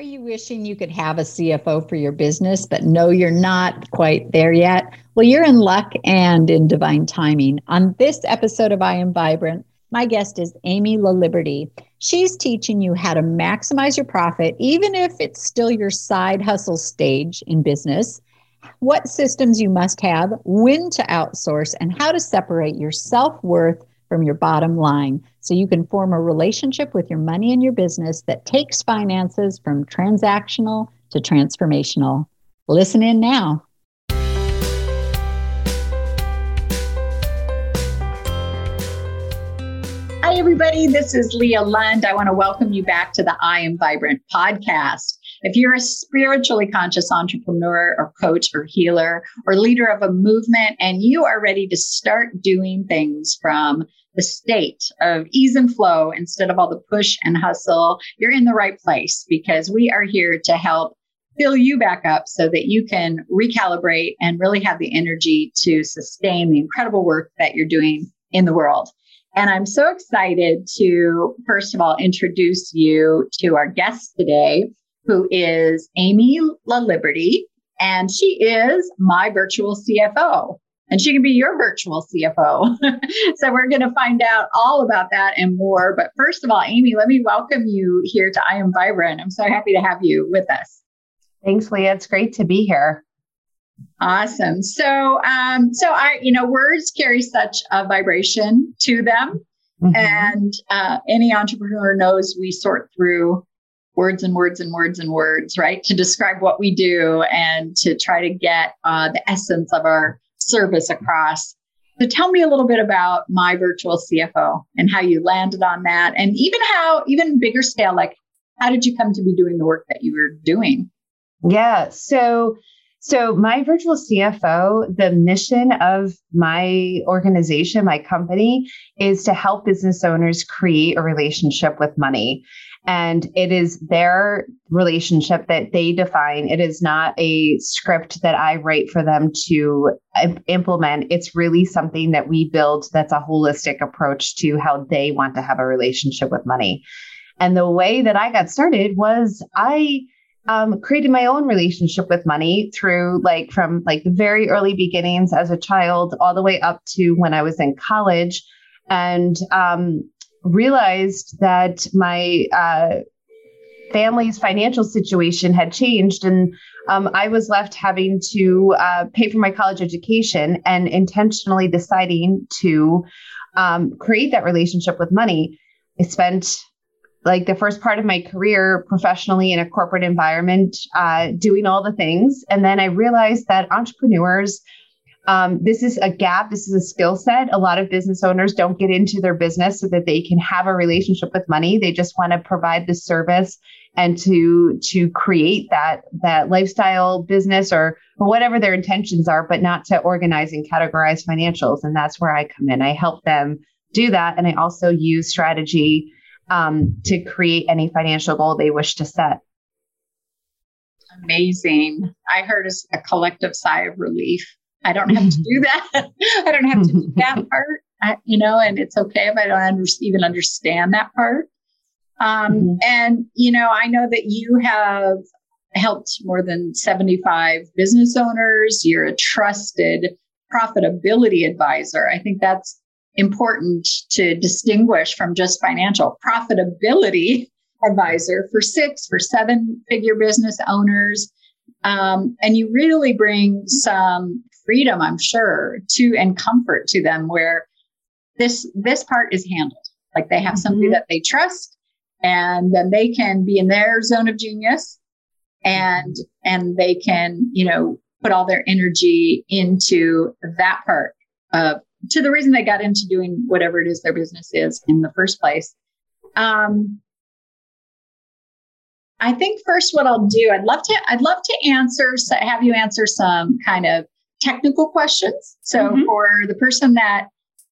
Are you wishing you could have a CFO for your business, but no, you're not quite there yet? Well, you're in luck and in divine timing. On this episode of I Am Vibrant, my guest is Amy LaLiberty. She's teaching you how to maximize your profit, even if it's still your side hustle stage in business, what systems you must have, when to outsource, and how to separate your self worth from your bottom line so you can form a relationship with your money and your business that takes finances from transactional to transformational. Listen in now. Hi, everybody. This is Leah Lund. I want to welcome you back to the I Am Vibrant podcast. If you're a spiritually conscious entrepreneur or coach or healer or leader of a movement and you are ready to start doing things from the state of ease and flow instead of all the push and hustle, you're in the right place because we are here to help fill you back up so that you can recalibrate and really have the energy to sustain the incredible work that you're doing in the world. And I'm so excited to, first of all, introduce you to our guest today, who is Amy LaLiberty. And she is my virtual CFO and she can be your virtual CFO. so we're going to find out all about that and more. But first of all, Amy, let me welcome you here to I Am Vibrant. I'm so happy to have you with us. Thanks, Leah. It's great to be here. Awesome. So, um, so I, you know, words carry such a vibration to them, mm-hmm. and uh, any entrepreneur knows we sort through words and words and words and words, right, to describe what we do and to try to get uh, the essence of our service mm-hmm. across. So tell me a little bit about my virtual CFO and how you landed on that and even how, even bigger scale, like how did you come to be doing the work that you were doing? Yeah. So, so my virtual CFO, the mission of my organization, my company is to help business owners create a relationship with money. And it is their relationship that they define. It is not a script that I write for them to implement. It's really something that we build that's a holistic approach to how they want to have a relationship with money. And the way that I got started was I um, created my own relationship with money through like from like the very early beginnings as a child all the way up to when I was in college. And um, realized that my uh, family's financial situation had changed and um, I was left having to uh, pay for my college education and intentionally deciding to um, create that relationship with money. I spent like the first part of my career professionally in a corporate environment, uh, doing all the things. And then I realized that entrepreneurs um, this is a gap. This is a skill set. A lot of business owners don't get into their business so that they can have a relationship with money. They just want to provide the service and to to create that that lifestyle business or or whatever their intentions are, but not to organize and categorize financials. And that's where I come in. I help them do that, and I also use strategy um, to create any financial goal they wish to set. Amazing. I heard a, a collective sigh of relief I don't have to do that. I don't have to do that part, I, you know, and it's okay if I don't under, even understand that part. Um, mm-hmm. And, you know, I know that you have helped more than 75 business owners. You're a trusted profitability advisor. I think that's important to distinguish from just financial profitability advisor for six, for seven figure business owners. Um, and you really bring some freedom, I'm sure, to and comfort to them where this this part is handled. Like they have mm-hmm. somebody that they trust and then they can be in their zone of genius and and they can, you know, put all their energy into that part of to the reason they got into doing whatever it is their business is in the first place. Um, I think first what I'll do, I'd love to, I'd love to answer, have you answer some kind of technical questions. So mm-hmm. for the person that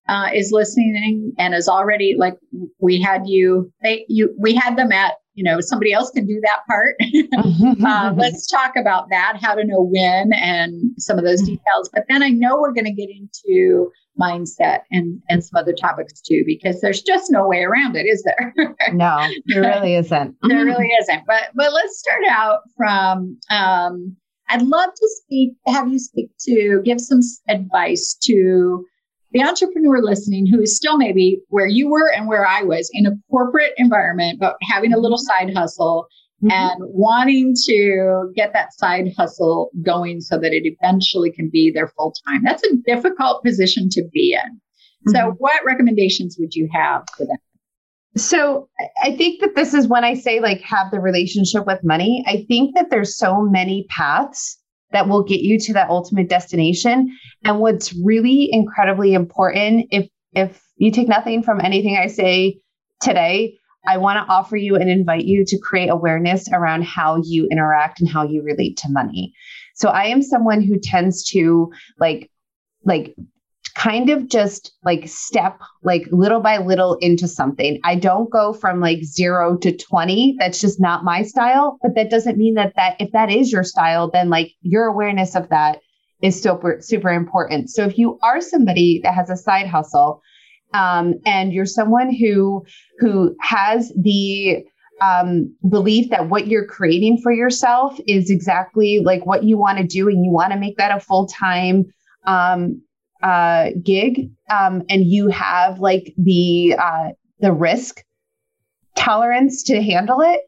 uh, is listening and is already like we had you, they you we had them at you know, somebody else can do that part. uh, let's talk about that, how to know when and some of those mm-hmm. details. But then I know we're going to get into mindset and, and some other topics too, because there's just no way around it, is there? no, there really isn't. there really isn't. But, but let's start out from, um, I'd love to speak, have you speak to, give some advice to the entrepreneur listening who is still maybe where you were and where I was in a corporate environment, but having a little side hustle mm-hmm. and wanting to get that side hustle going so that it eventually can be their full time. That's a difficult position to be in. Mm-hmm. So, what recommendations would you have for them? So I think that this is when I say like have the relationship with money. I think that there's so many paths that will get you to that ultimate destination. And what's really incredibly important, if if you take nothing from anything I say today, I want to offer you and invite you to create awareness around how you interact and how you relate to money. So I am someone who tends to like like kind of just like step like little by little into something. I don't go from like 0 to 20. That's just not my style, but that doesn't mean that that if that is your style then like your awareness of that is super super important. So if you are somebody that has a side hustle um, and you're someone who who has the um, belief that what you're creating for yourself is exactly like what you want to do and you want to make that a full-time um, uh, gig um, and you have like the uh, the risk tolerance to handle it,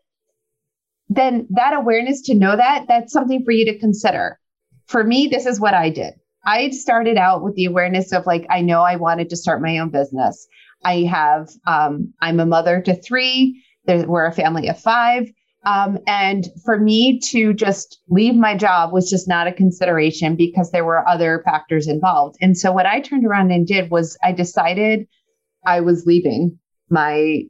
then that awareness to know that that's something for you to consider. For me, this is what I did. I started out with the awareness of like I know I wanted to start my own business. I have um, I'm a mother to three. There, we're a family of five. Um, and for me to just leave my job was just not a consideration because there were other factors involved. And so what I turned around and did was I decided I was leaving my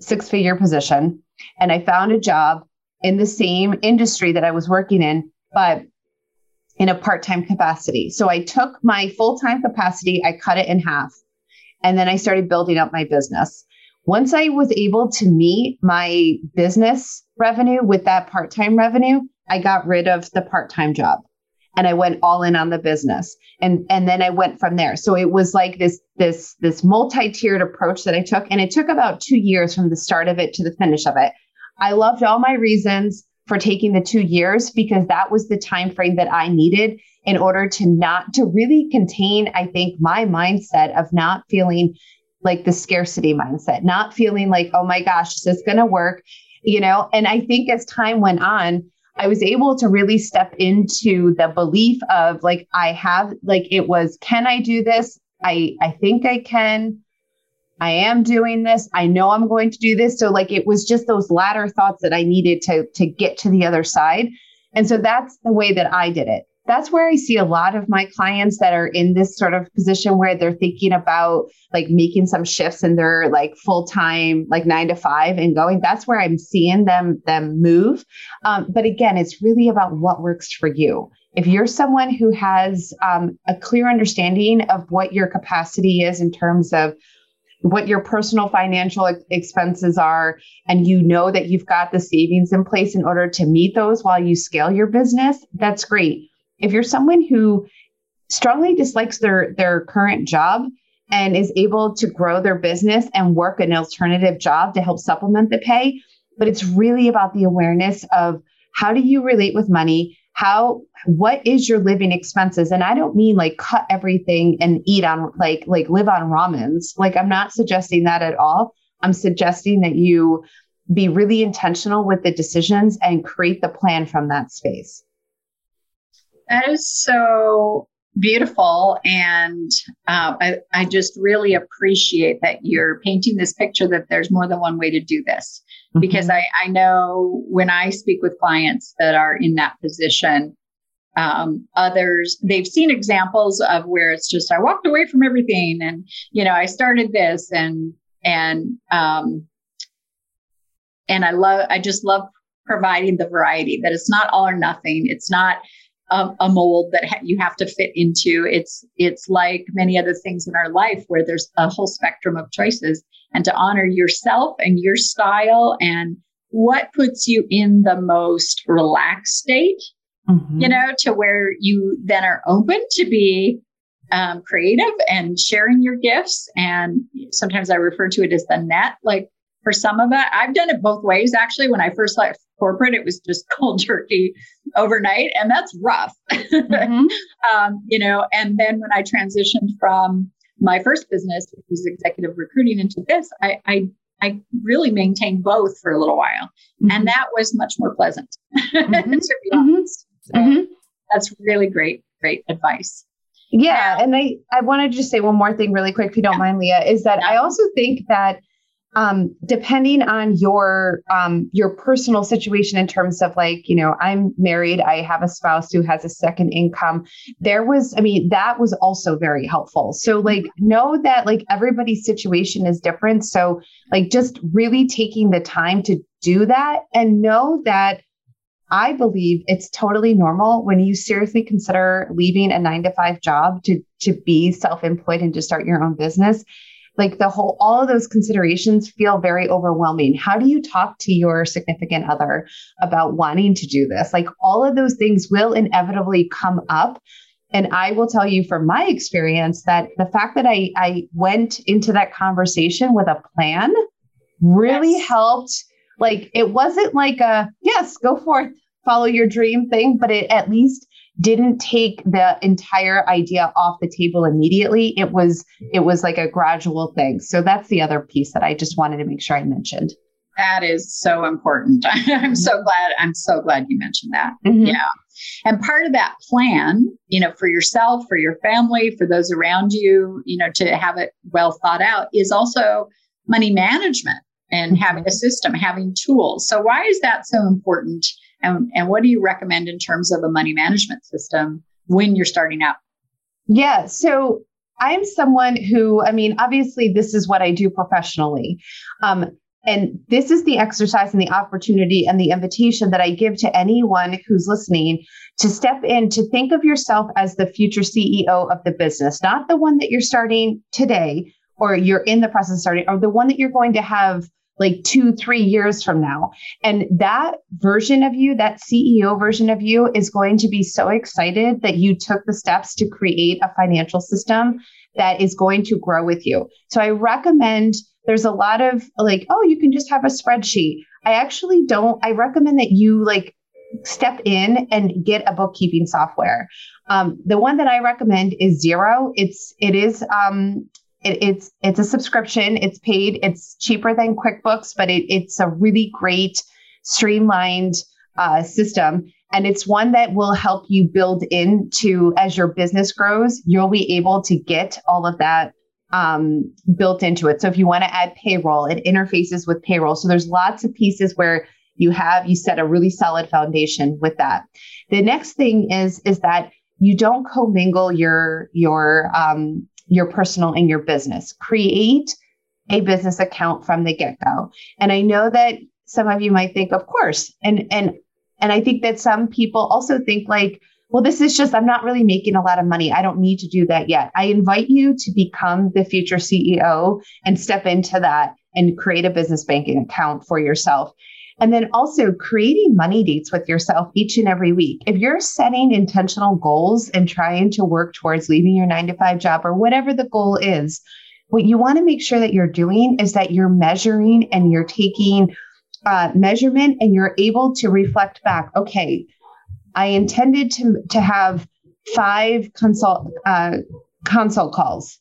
six figure position and I found a job in the same industry that I was working in, but in a part time capacity. So I took my full time capacity, I cut it in half, and then I started building up my business. Once I was able to meet my business revenue with that part time revenue, I got rid of the part time job and I went all in on the business. And and then I went from there. So it was like this this this multi-tiered approach that I took and it took about 2 years from the start of it to the finish of it. I loved all my reasons for taking the 2 years because that was the time frame that I needed in order to not to really contain I think my mindset of not feeling like the scarcity mindset, not feeling like, oh my gosh, is this going to work? You know? And i think as time went on i was able to really step into the belief of like i have like it was can i do this? I i think i can. I am doing this. I know i'm going to do this. So like it was just those latter thoughts that i needed to to get to the other side. And so that's the way that i did it that's where I see a lot of my clients that are in this sort of position where they're thinking about like making some shifts in their like full time, like nine to five and going. That's where I'm seeing them them move. Um, but again, it's really about what works for you. If you're someone who has um, a clear understanding of what your capacity is in terms of what your personal financial expenses are, and you know that you've got the savings in place in order to meet those while you scale your business, that's great if you're someone who strongly dislikes their their current job and is able to grow their business and work an alternative job to help supplement the pay but it's really about the awareness of how do you relate with money? How what is your living expenses? And i don't mean like cut everything and eat on like like live on ramens. Like i'm not suggesting that at all. I'm suggesting that you be really intentional with the decisions and create the plan from that space that is so beautiful. And uh, I, I just really appreciate that you're painting this picture that there's more than one way to do this. Mm-hmm. Because I, I know when I speak with clients that are in that position, um, others they've seen examples of where it's just I walked away from everything and you know I started this and and um, and I love I just love providing the variety that it's not all or nothing. It's not a, a mold that ha- you have to fit into. It's it's like many other things in our life where there's a whole spectrum of choices, and to honor yourself and your style and what puts you in the most relaxed state, mm-hmm. you know, to where you then are open to be um, creative and sharing your gifts. And sometimes I refer to it as the net. Like for some of it, I've done it both ways. Actually, when I first left corporate, it was just cold turkey overnight, and that's rough. Mm-hmm. um, you know, and then when I transitioned from my first business, which was executive recruiting, into this, I, I I really maintained both for a little while. Mm-hmm. And that was much more pleasant, mm-hmm. to be mm-hmm. honest. So mm-hmm. that's really great, great advice. Yeah. and I, I wanted to just say one more thing really quick, if you don't yeah. mind, Leah, is that yeah. I also think that um, depending on your um, your personal situation in terms of like you know i'm married i have a spouse who has a second income there was i mean that was also very helpful. So like know that like everybody's situation is different. So like just really taking the time to do that and know that I believe it's totally normal when you seriously consider leaving a nine to five job to, to be self employed and to start your own business like the whole all of those considerations feel very overwhelming. How do you talk to your significant other about wanting to do this? Like all of those things will inevitably come up. And i will tell you from my experience that the fact that i i went into that conversation with a plan really yes. helped. Like it wasn't like a yes go forth follow your dream thing but it at least didn't take the entire idea off the table immediately. It was it was like a gradual thing. So that's the other piece that I just wanted to make sure I mentioned. That is so important. I'm so glad. I'm so glad you mentioned that. Mm-hmm. Yeah. And part of that plan, you know, for yourself, for your family, for those around you, you know, to have it well thought out is also money management and mm-hmm. having a system, having tools. So why is that so important? And, and what do you recommend in terms of a money management system when you're starting out? Yeah. So I'm someone who, I mean, obviously, this is what I do professionally. Um, and this is the exercise and the opportunity and the invitation that I give to anyone who's listening to step in to think of yourself as the future CEO of the business, not the one that you're starting today or you're in the process of starting, or the one that you're going to have like two, three years from now. And that version of you, that CEO version of you, is going to be so excited that you took the steps to create a financial system that is going to grow with you. So I recommend there's a lot of like, oh, you can just have a spreadsheet. I actually don't, I recommend that you like step in and get a bookkeeping software. Um, the one that I recommend is Xero. It's it is um, it, it's it's a subscription. It's paid. It's cheaper than QuickBooks, but it, it's a really great streamlined uh, system. And it's one that will help you build into as your business grows. You'll be able to get all of that um, built into it. So if you want to add payroll, it interfaces with payroll. So there's lots of pieces where you have you set a really solid foundation with that. The next thing is is that you don't commingle your your um, your personal and your business. Create a business account from the get-go. And I know that some of you might think, of course. And and and I think that some people also think like, well, this is just, I'm not really making a lot of money. I don't need to do that yet. I invite you to become the future CEO and step into that and create a business banking account for yourself. And then also creating money dates with yourself each and every week. If you're setting intentional goals and trying to work towards leaving your nine to five job or whatever the goal is, what you want to make sure that you're doing is that you're measuring and you're taking uh, measurement and you're able to reflect back. Okay, I intended to to have five consult uh, consult calls.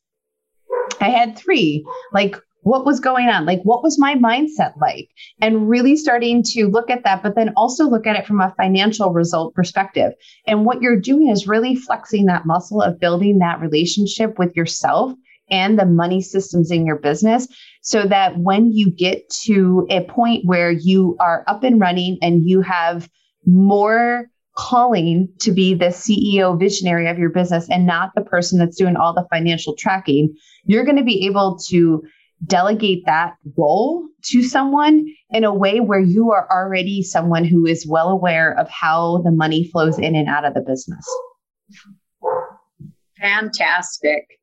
I had three. Like, what was going on? Like, what was my mindset like? And really starting to look at that, but then also look at it from a financial result perspective. And what you're doing is really flexing that muscle of building that relationship with yourself and the money systems in your business so that when you get to a point where you are up and running and you have more calling to be the CEO visionary of your business and not the person that's doing all the financial tracking, you're going to be able to delegate that role to someone in a way where you are already someone who is well aware of how the money flows in and out of the business. Fantastic.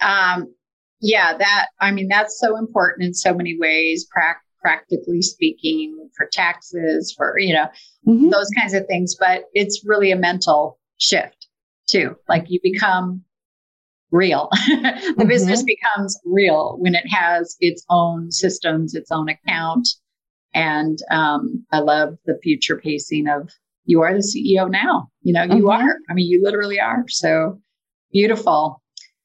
Um, yeah, that, I mean, that's so important in so many ways. Pra- practically speaking, for taxes, for, you know, mm-hmm. those kinds of things. But it's really a mental shift too. Like you become real. the mm-hmm. business becomes real when it has its own systems, its own account. And um, I love the future pacing of you are the CEO now. You know, you mm-hmm. are. I mean, you literally are. So beautiful.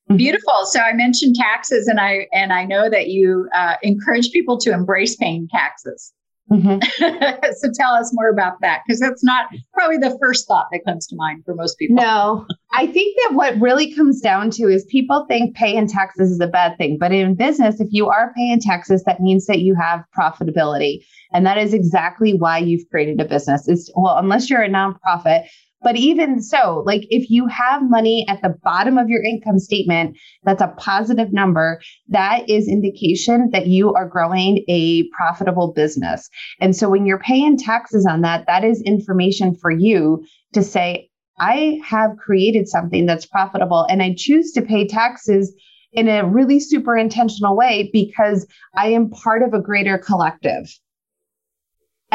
Mm-hmm. Beautiful. So I mentioned taxes, and I and I know that you uh, encourage people to embrace paying taxes. Mm-hmm. so tell us more about that because that's not probably the first thought that comes to mind for most people. No, I think that what really comes down to is people think paying taxes is a bad thing. But in business, if you are paying taxes, that means that you have profitability. And that is exactly why you've created a business. Is well, unless you're a nonprofit, but even so, like if you have money at the bottom of your income statement, that's a positive number. That is indication that you are growing a profitable business. And so when you're paying taxes on that, that is information for you to say, I have created something that's profitable and I choose to pay taxes in a really super intentional way because I am part of a greater collective.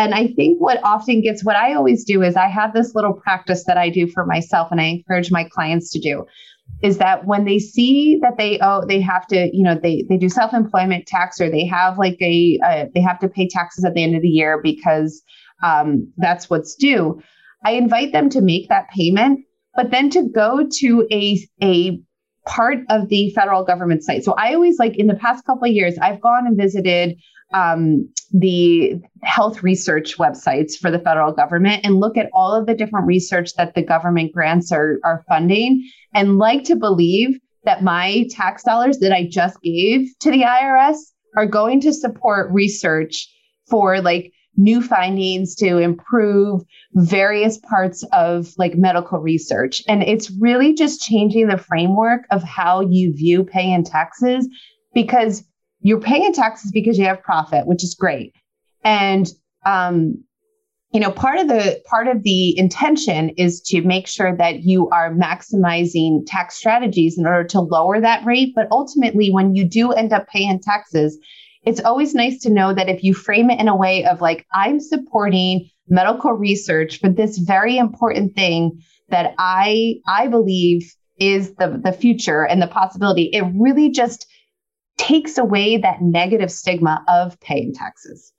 And I think what often gets what I always do is I have this little practice that I do for myself and I encourage my clients to do is that when they see that they oh they have to you know they they do self-employment tax or they have like a uh, they have to pay taxes at the end of the year because um, that's what's due i invite them to make that payment but then to go to a a part of the federal government site. So i always like in the past couple of years i've gone and visited um, the health research websites for the federal government and look at all of the different research that the government grants are, are funding and like to believe that my tax dollars that I just gave to the IRS are going to support research for like new findings to improve various parts of like medical research. And it's really just changing the framework of how you view paying taxes because you're paying taxes because you have profit, which is great. And um, you know, part of the part of the intention is to make sure that you are maximizing tax strategies in order to lower that rate. But ultimately, when you do end up paying taxes, it's always nice to know that if you frame it in a way of like, I'm supporting medical research for this very important thing that I I believe is the the future and the possibility, it really just takes away that negative stigma of paying taxes.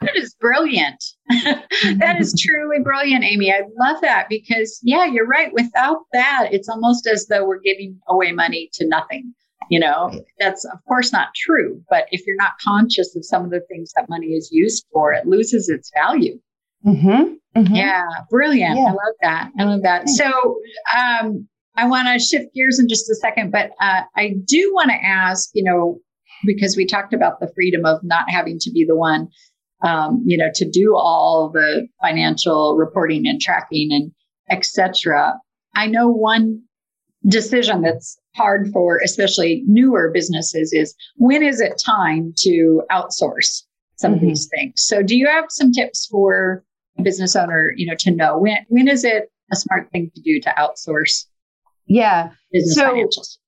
That is brilliant. that is truly brilliant, Amy. I love that because, yeah, you're right. Without that, it's almost as though we're giving away money to nothing. You know, that's of course not true. But if you're not conscious of some of the things that money is used for, it loses its value. Mm-hmm. Mm-hmm. Yeah, brilliant. Yeah. I love that. I love that. So, um, I want to shift gears in just a second, but uh, I do want to ask, you know, because we talked about the freedom of not having to be the one, um, you know, to do all the financial reporting and tracking and etc. I know one decision that's hard for especially newer businesses is when is it time to outsource some mm-hmm. of these things? So, do you have some tips for a business owner, you know, to know when when is it a smart thing to do to outsource? Yeah. so, financials.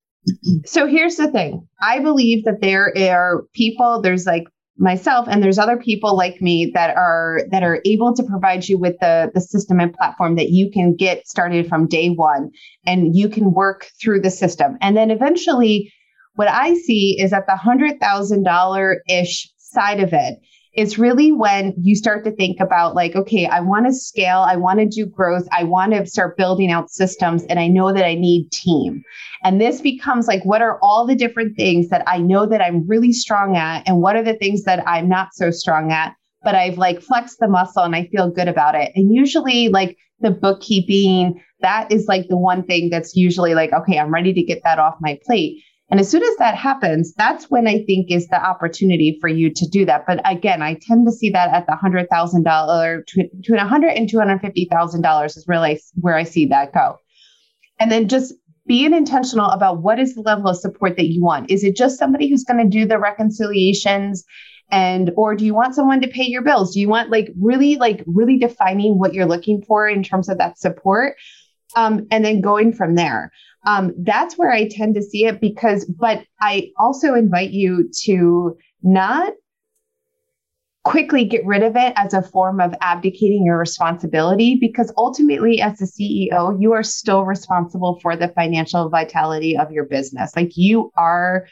so here's the thing. I believe that there are people, there's like myself and there's other people like me that are that are able to provide you with the the system and platform that you can get started from day one and you can work through the system and then eventually what i see is at the hundred thousand dollar ish side of it it's really when you start to think about like okay i want to scale i want to do growth i want to start building out systems and i know that i need team. And this becomes like what are all the different things that i know that i'm really strong at and what are the things that i'm not so strong at but i've like flexed the muscle and i feel good about it. And usually like the bookkeeping that is like the one thing that's usually like okay i'm ready to get that off my plate and as soon as that happens, that's when I think is the opportunity for you to do that. But again, I tend to see that at the hundred thousand dollar between a hundred and two hundred fifty thousand dollars is really where I see that go. And then just being intentional about what is the level of support that you want. Is it just somebody who's going to do the reconciliations? and or do you want someone to pay your bills do you want like really like really defining what you're looking for in terms of that support um, and then going from there um, that's where I tend to see it because, but I also invite you to not quickly get rid of it as a form of abdicating your responsibility because ultimately as the CEO you are still responsible for the financial vitality of your business. Like you are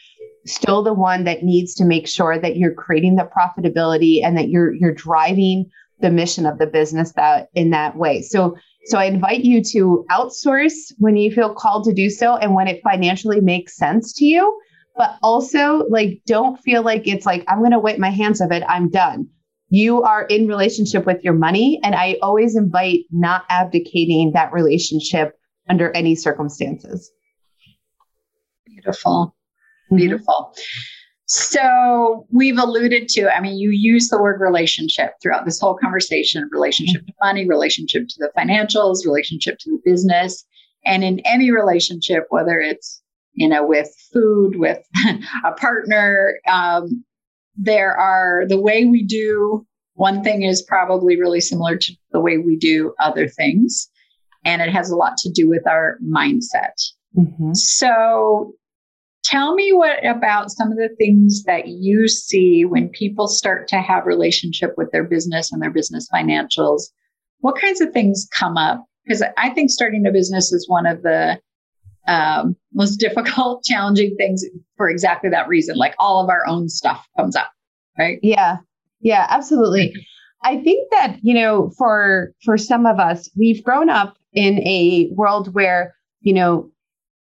still the one that needs to make sure that you're creating the profitability and that you're you're driving the mission of the business that in that way. So so i invite you to outsource when you feel called to do so and when it financially makes sense to you. But also like don't feel like it's like i'm going to wipe my hands of it. I'm done. You are in relationship with your money and i always invite not abdicating that relationship under any circumstances. Beautiful. Mm-hmm. So we've alluded to i mean you use the word relationship throughout this whole conversation relationship to money relationship to the financials relationship to the business and in any relationship whether it's you know, with food, with a partner. Um, there are the way we do one thing is probably really similar to the way we do other things. And it has a lot to do with our mindset. Mm-hmm. So tell me what about some of the things that you see when people start to have relationship with their business and their business financials what kinds of things come up because i think starting a business is one of the um, most difficult, challenging things for exactly that reason. Like all of our own stuff comes up, right? Yeah, yeah, absolutely. I think that you know, for for some of us, we've grown up in a world where you know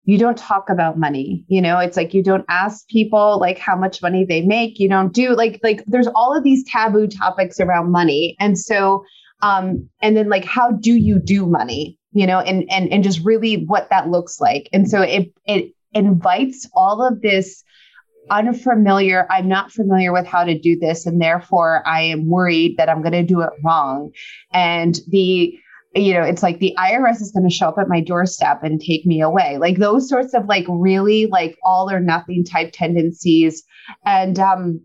you don't talk about money you know? It's like you don't ask people like how much money they make. You don't do like like there's all of these taboo topics around money. And so um and then like how do you do money you know, and and and just really what that looks like. And so it it invites all of this unfamiliar i'm not familiar with how to do this and therefore i am worried that i'm going to do it wrong. And the you know it's like the irs is going to show up at my doorstep and take me away like those sorts of like really like all or nothing type tendencies and um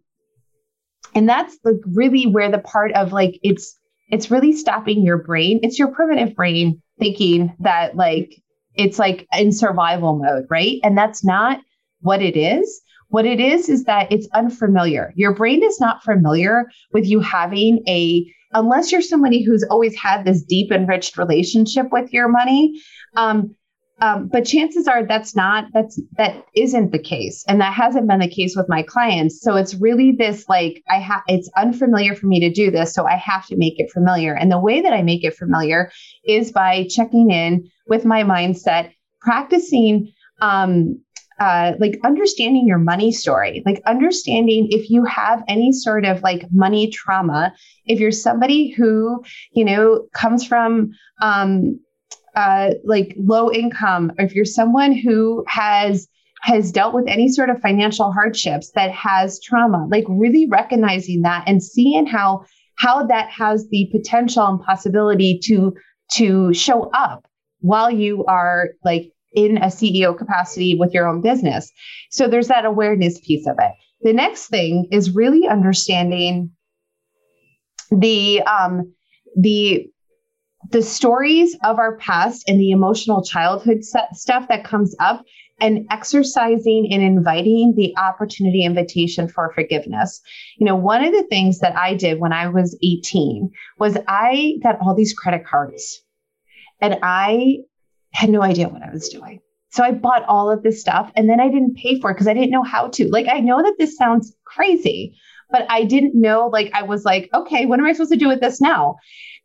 and that's like really where the part of like it's it's really stopping your brain it's your primitive brain thinking that like it's like in survival mode, right? And that's not what it is. What it is is that it's unfamiliar. Your brain is not familiar with you having a, unless you're somebody who's always had this deep, enriched relationship with your money. Um, um, but chances are that's not that's that isn't the case and that hasn't been the case with my clients so it's really this like i have it's unfamiliar for me to do this so i have to make it familiar and the way that i make it familiar is by checking in with my mindset practicing um, uh, like understanding your money story, like understanding if you have any sort of like money trauma, if you're somebody who, you know, comes from um, uh, like low income, or if you're someone who has has dealt with any sort of financial hardships that has trauma, like really recognizing that and seeing how how that has the potential and possibility to to show up while you are like in a CEO capacity with your own business. So there's that awareness piece of it. The next thing is really understanding the um the the stories of our past and the emotional childhood stuff that comes up and exercising and inviting the opportunity invitation for forgiveness. You know, one of the things that I did when I was 18 was I got all these credit cards and I had no idea what I was doing. So I bought all of this stuff and then I didn't pay for it because I didn't know how to. Like, I know that this sounds crazy, but I didn't know. Like, I was like, okay, what am I supposed to do with this now?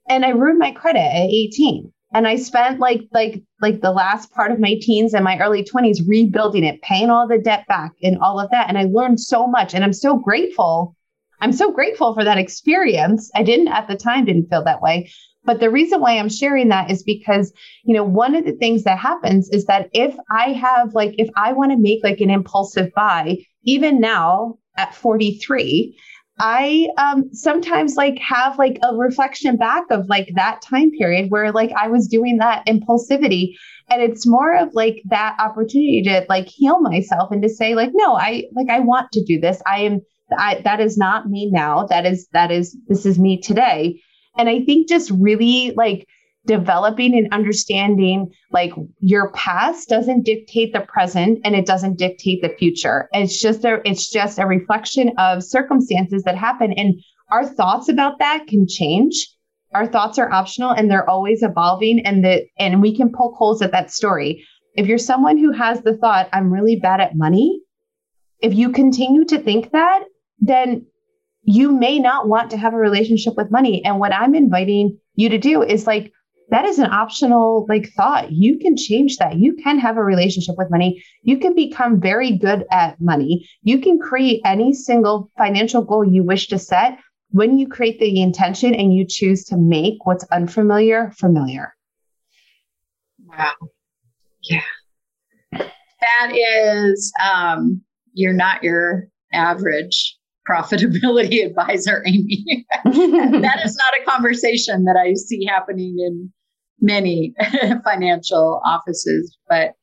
and I ruined my credit at 18. And I spent like like like the last part of my teens and my early 20s rebuilding it, paying all the debt back and all of that. And I learned so much. And I'm so grateful. I'm so grateful for that experience. I didn't at the time didn't feel that way. But the reason why I'm sharing that is because, you know, one of the things that happens is that if I have like, if I want to make like an impulsive buy, even now at 43, I um, sometimes like have like a reflection back of like that time period where like I was doing that impulsivity. And it's more of like that opportunity to like heal myself and to say, like, no, I like I want to do this. I am I that is not me now. That is that is this is me today. And I think just really like developing and understanding like your past doesn't dictate the present and it doesn't dictate the future it's just a it's just a reflection of circumstances that happen and our thoughts about that can change. Our thoughts are optional and they're always evolving and that and we can poke holes at that story. If you're someone who has the thought, I'm really bad at money, if you continue to think that, then you may not want to have a relationship with money. And what I'm inviting you to do is like, that is an optional like thought. You can change that. You can have a relationship with money. You can become very good at money. You can create any single financial goal you wish to set when you create the intention and you choose to make what's unfamiliar familiar. Wow. Yeah. That is um you're not your average profitability advisor, Amy. that is not a conversation that I see happening in many financial offices, but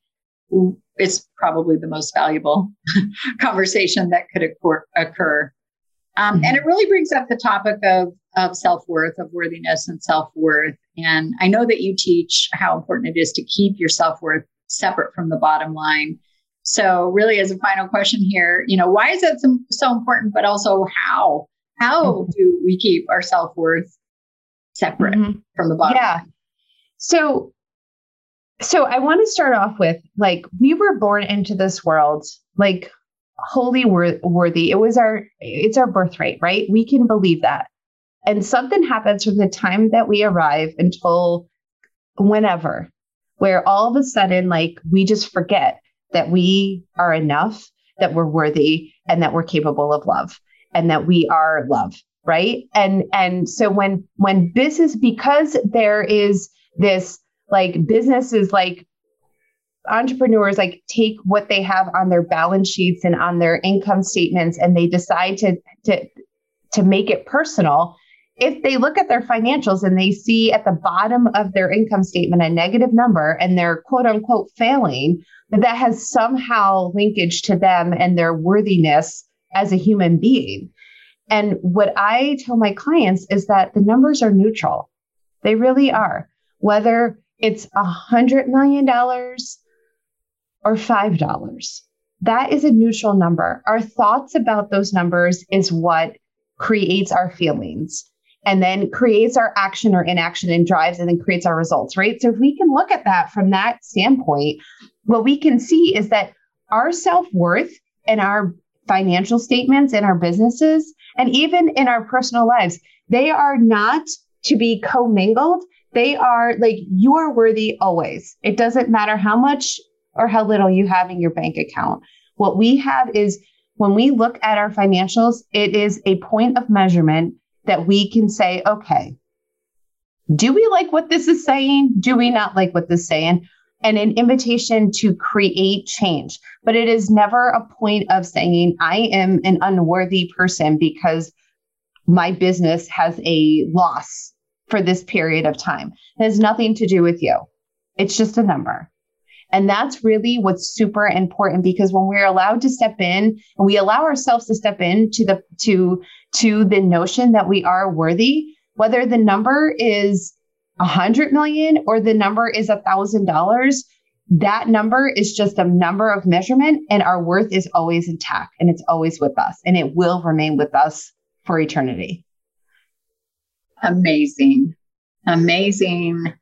it's probably the most valuable conversation that could occur. occur. Um, mm-hmm. And it really brings up the topic of, of self worth, of worthiness and self worth. And I know that you teach how important it is to keep your self worth separate from the bottom line. So, really, as a final question here, you know, why is that so, so important? But also, how? How mm-hmm. do we keep our self worth separate mm-hmm. from the bottom? Yeah. So, so I want to start off with like we were born into this world like wholly wor- worthy. It was our it's our birthright, right? We can believe that. And something happens from the time that we arrive until whenever, where all of a sudden, like we just forget that we are enough, that we're worthy, and that we're capable of love, and that we are love, right? And and so when when business because there is this like business is like entrepreneurs like take what they have on their balance sheets and on their income statements and they decide to to to make it personal if they look at their financials and they see at the bottom of their income statement a negative number and they're quote unquote failing that has somehow linkage to them and their worthiness as a human being and what i tell my clients is that the numbers are neutral they really are whether it's a hundred million dollars or $5. That is a neutral number. Our thoughts about those numbers is what creates our feelings and then creates our action or inaction and drives and then creates our results, right? So if we can look at that from that standpoint, what we can see is that our self worth and our financial statements in our businesses and even in our personal lives, they are not to be commingled. They are like you are worthy always. It doesn't matter how much or how little you have in your bank account. What we have is when we look at our financials, it is a point of measurement that we can say, okay, do we like what this is saying? Do we not like what this is saying? And an invitation to create change. But it is never a point of saying, I am an unworthy person because my business has a loss for this period of time. It has nothing to do with you. It's just a number. And that's really what's super important because when we're allowed to step in and we allow ourselves to step in to the to to the notion that we are worthy, whether the number is a hundred million or the number is a thousand dollars, that number is just a number of measurement and our worth is always intact and it's always with us and it will remain with us for eternity. Amazing. Amazing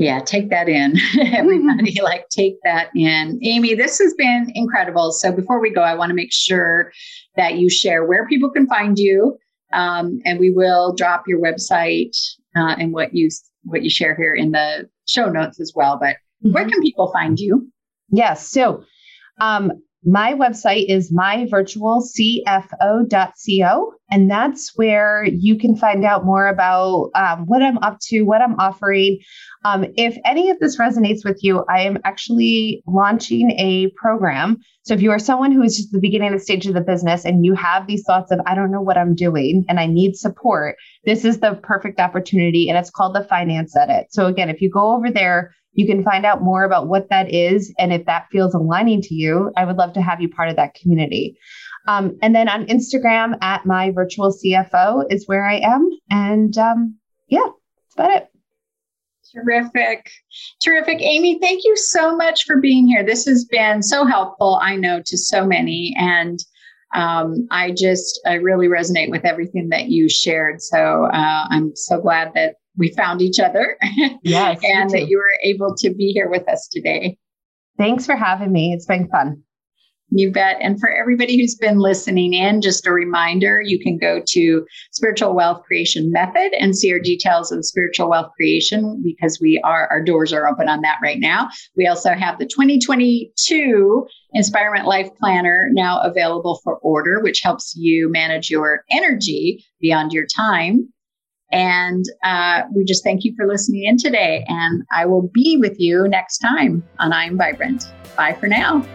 yeah, take that in. Everybody, mm-hmm. like, take that in. Amy, this has been incredible. So, before we go, I want to make sure that you share where people can find you, um, and we will drop your website uh, and what you what you share here in the show notes as well. But mm-hmm. where can people find you? Yes. So, um, my website is myvirtualcfo.co, and that's where you can find out more about um, what I'm up to, what I'm offering. Um, if any of this resonates with you, I am actually launching a program. So if you are someone who is just the beginning of the stage of the business and you have these thoughts of, I don't know what I'm doing and I need support, this is the perfect opportunity. And it's called the Finance Edit. So again, if you go over there, you can find out more about what that is. And if that feels aligning to you, I would love to have you part of that community. Um, and then on Instagram at my virtual CFO is where I am. And um, yeah, that's about it. Terrific. Terrific. Amy, thank you so much for being here. This has been so helpful, I know, to so many. And um, I just I really resonate with everything that you shared. So uh, I'm so glad that we found each other. Yes, and that you were able to be here with us today. Thanks for having me. It's been fun. You bet. And for everybody who's been listening in, just a reminder you can go to Spiritual Wealth Creation Method and see our details of spiritual wealth creation because we are, our doors are open on that right now. We also have the 2022 Inspirement Life Planner now available for order, which helps you manage your energy beyond your time. And uh, we just thank you for listening in today. And I will be with you next time on I'm Vibrant. Bye for now.